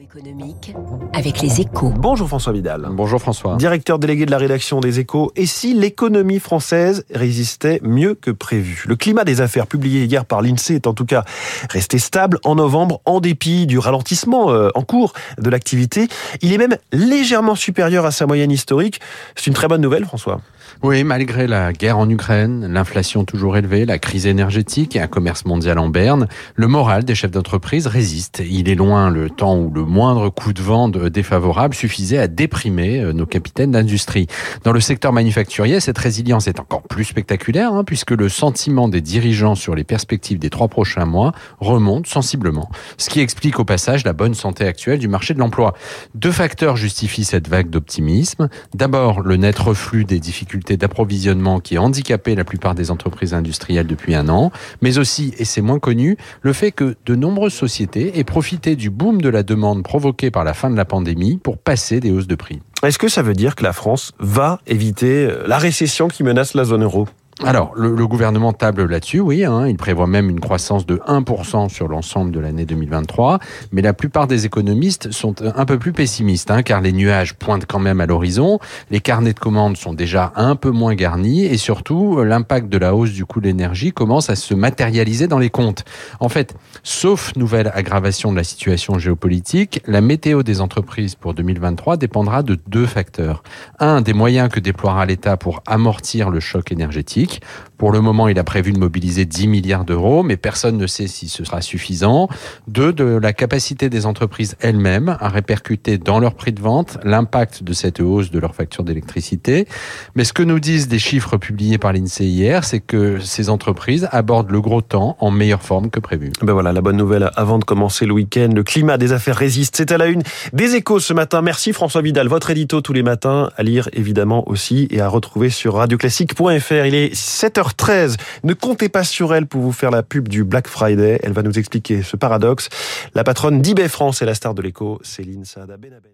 économique avec les échos. Bonjour François Vidal. Bonjour François. Directeur délégué de la rédaction des échos. Et si l'économie française résistait mieux que prévu? Le climat des affaires publié hier par l'INSEE est en tout cas resté stable en novembre en dépit du ralentissement euh, en cours de l'activité. Il est même légèrement supérieur à sa moyenne historique. C'est une très bonne nouvelle François. Oui, malgré la guerre en Ukraine, l'inflation toujours élevée, la crise énergétique et un commerce mondial en berne, le moral des chefs d'entreprise résiste. Il est loin le temps où le moindre coup de vent défavorable suffisait à déprimer euh, nos capitaines d'industrie. Dans le secteur manufacturier, cette résilience est encore plus spectaculaire hein, puisque le sentiment des dirigeants sur les perspectives des trois prochains mois remonte sensiblement, ce qui explique au passage la bonne santé actuelle du marché de l'emploi. Deux facteurs justifient cette vague d'optimisme. D'abord, le net reflux des difficultés d'approvisionnement qui a handicapé la plupart des entreprises industrielles depuis un an, mais aussi, et c'est moins connu, le fait que de nombreuses sociétés aient profité du boom de la demande provoqué par la fin de la pandémie pour passer des hausses de prix. Est-ce que ça veut dire que la France va éviter la récession qui menace la zone euro? Alors, le, gouvernement table là-dessus, oui. Hein, il prévoit même une croissance de 1% sur l'ensemble de l'année 2023. Mais la plupart des économistes sont un peu plus pessimistes, hein, car les nuages pointent quand même à l'horizon. Les carnets de commandes sont déjà un peu moins garnis. Et surtout, l'impact de la hausse du coût de l'énergie commence à se matérialiser dans les comptes. En fait, sauf nouvelle aggravation de la situation géopolitique, la météo des entreprises pour 2023 dépendra de deux facteurs. Un, des moyens que déploiera l'État pour amortir le choc énergétique pour le moment, il a prévu de mobiliser 10 milliards d'euros, mais personne ne sait si ce sera suffisant. Deux, de la capacité des entreprises elles-mêmes à répercuter dans leur prix de vente l'impact de cette hausse de leur facture d'électricité. Mais ce que nous disent des chiffres publiés par l'INSEE hier, c'est que ces entreprises abordent le gros temps en meilleure forme que prévu. Ben voilà, la bonne nouvelle avant de commencer le week-end. Le climat des affaires résiste. C'est à la une des échos ce matin. Merci François Vidal. Votre édito tous les matins à lire évidemment aussi et à retrouver sur radioclassique.fr. Il est 7h13. Ne comptez pas sur elle pour vous faire la pub du Black Friday. Elle va nous expliquer ce paradoxe. La patronne d'eBay France et la star de l'écho, Céline Saada Benaben.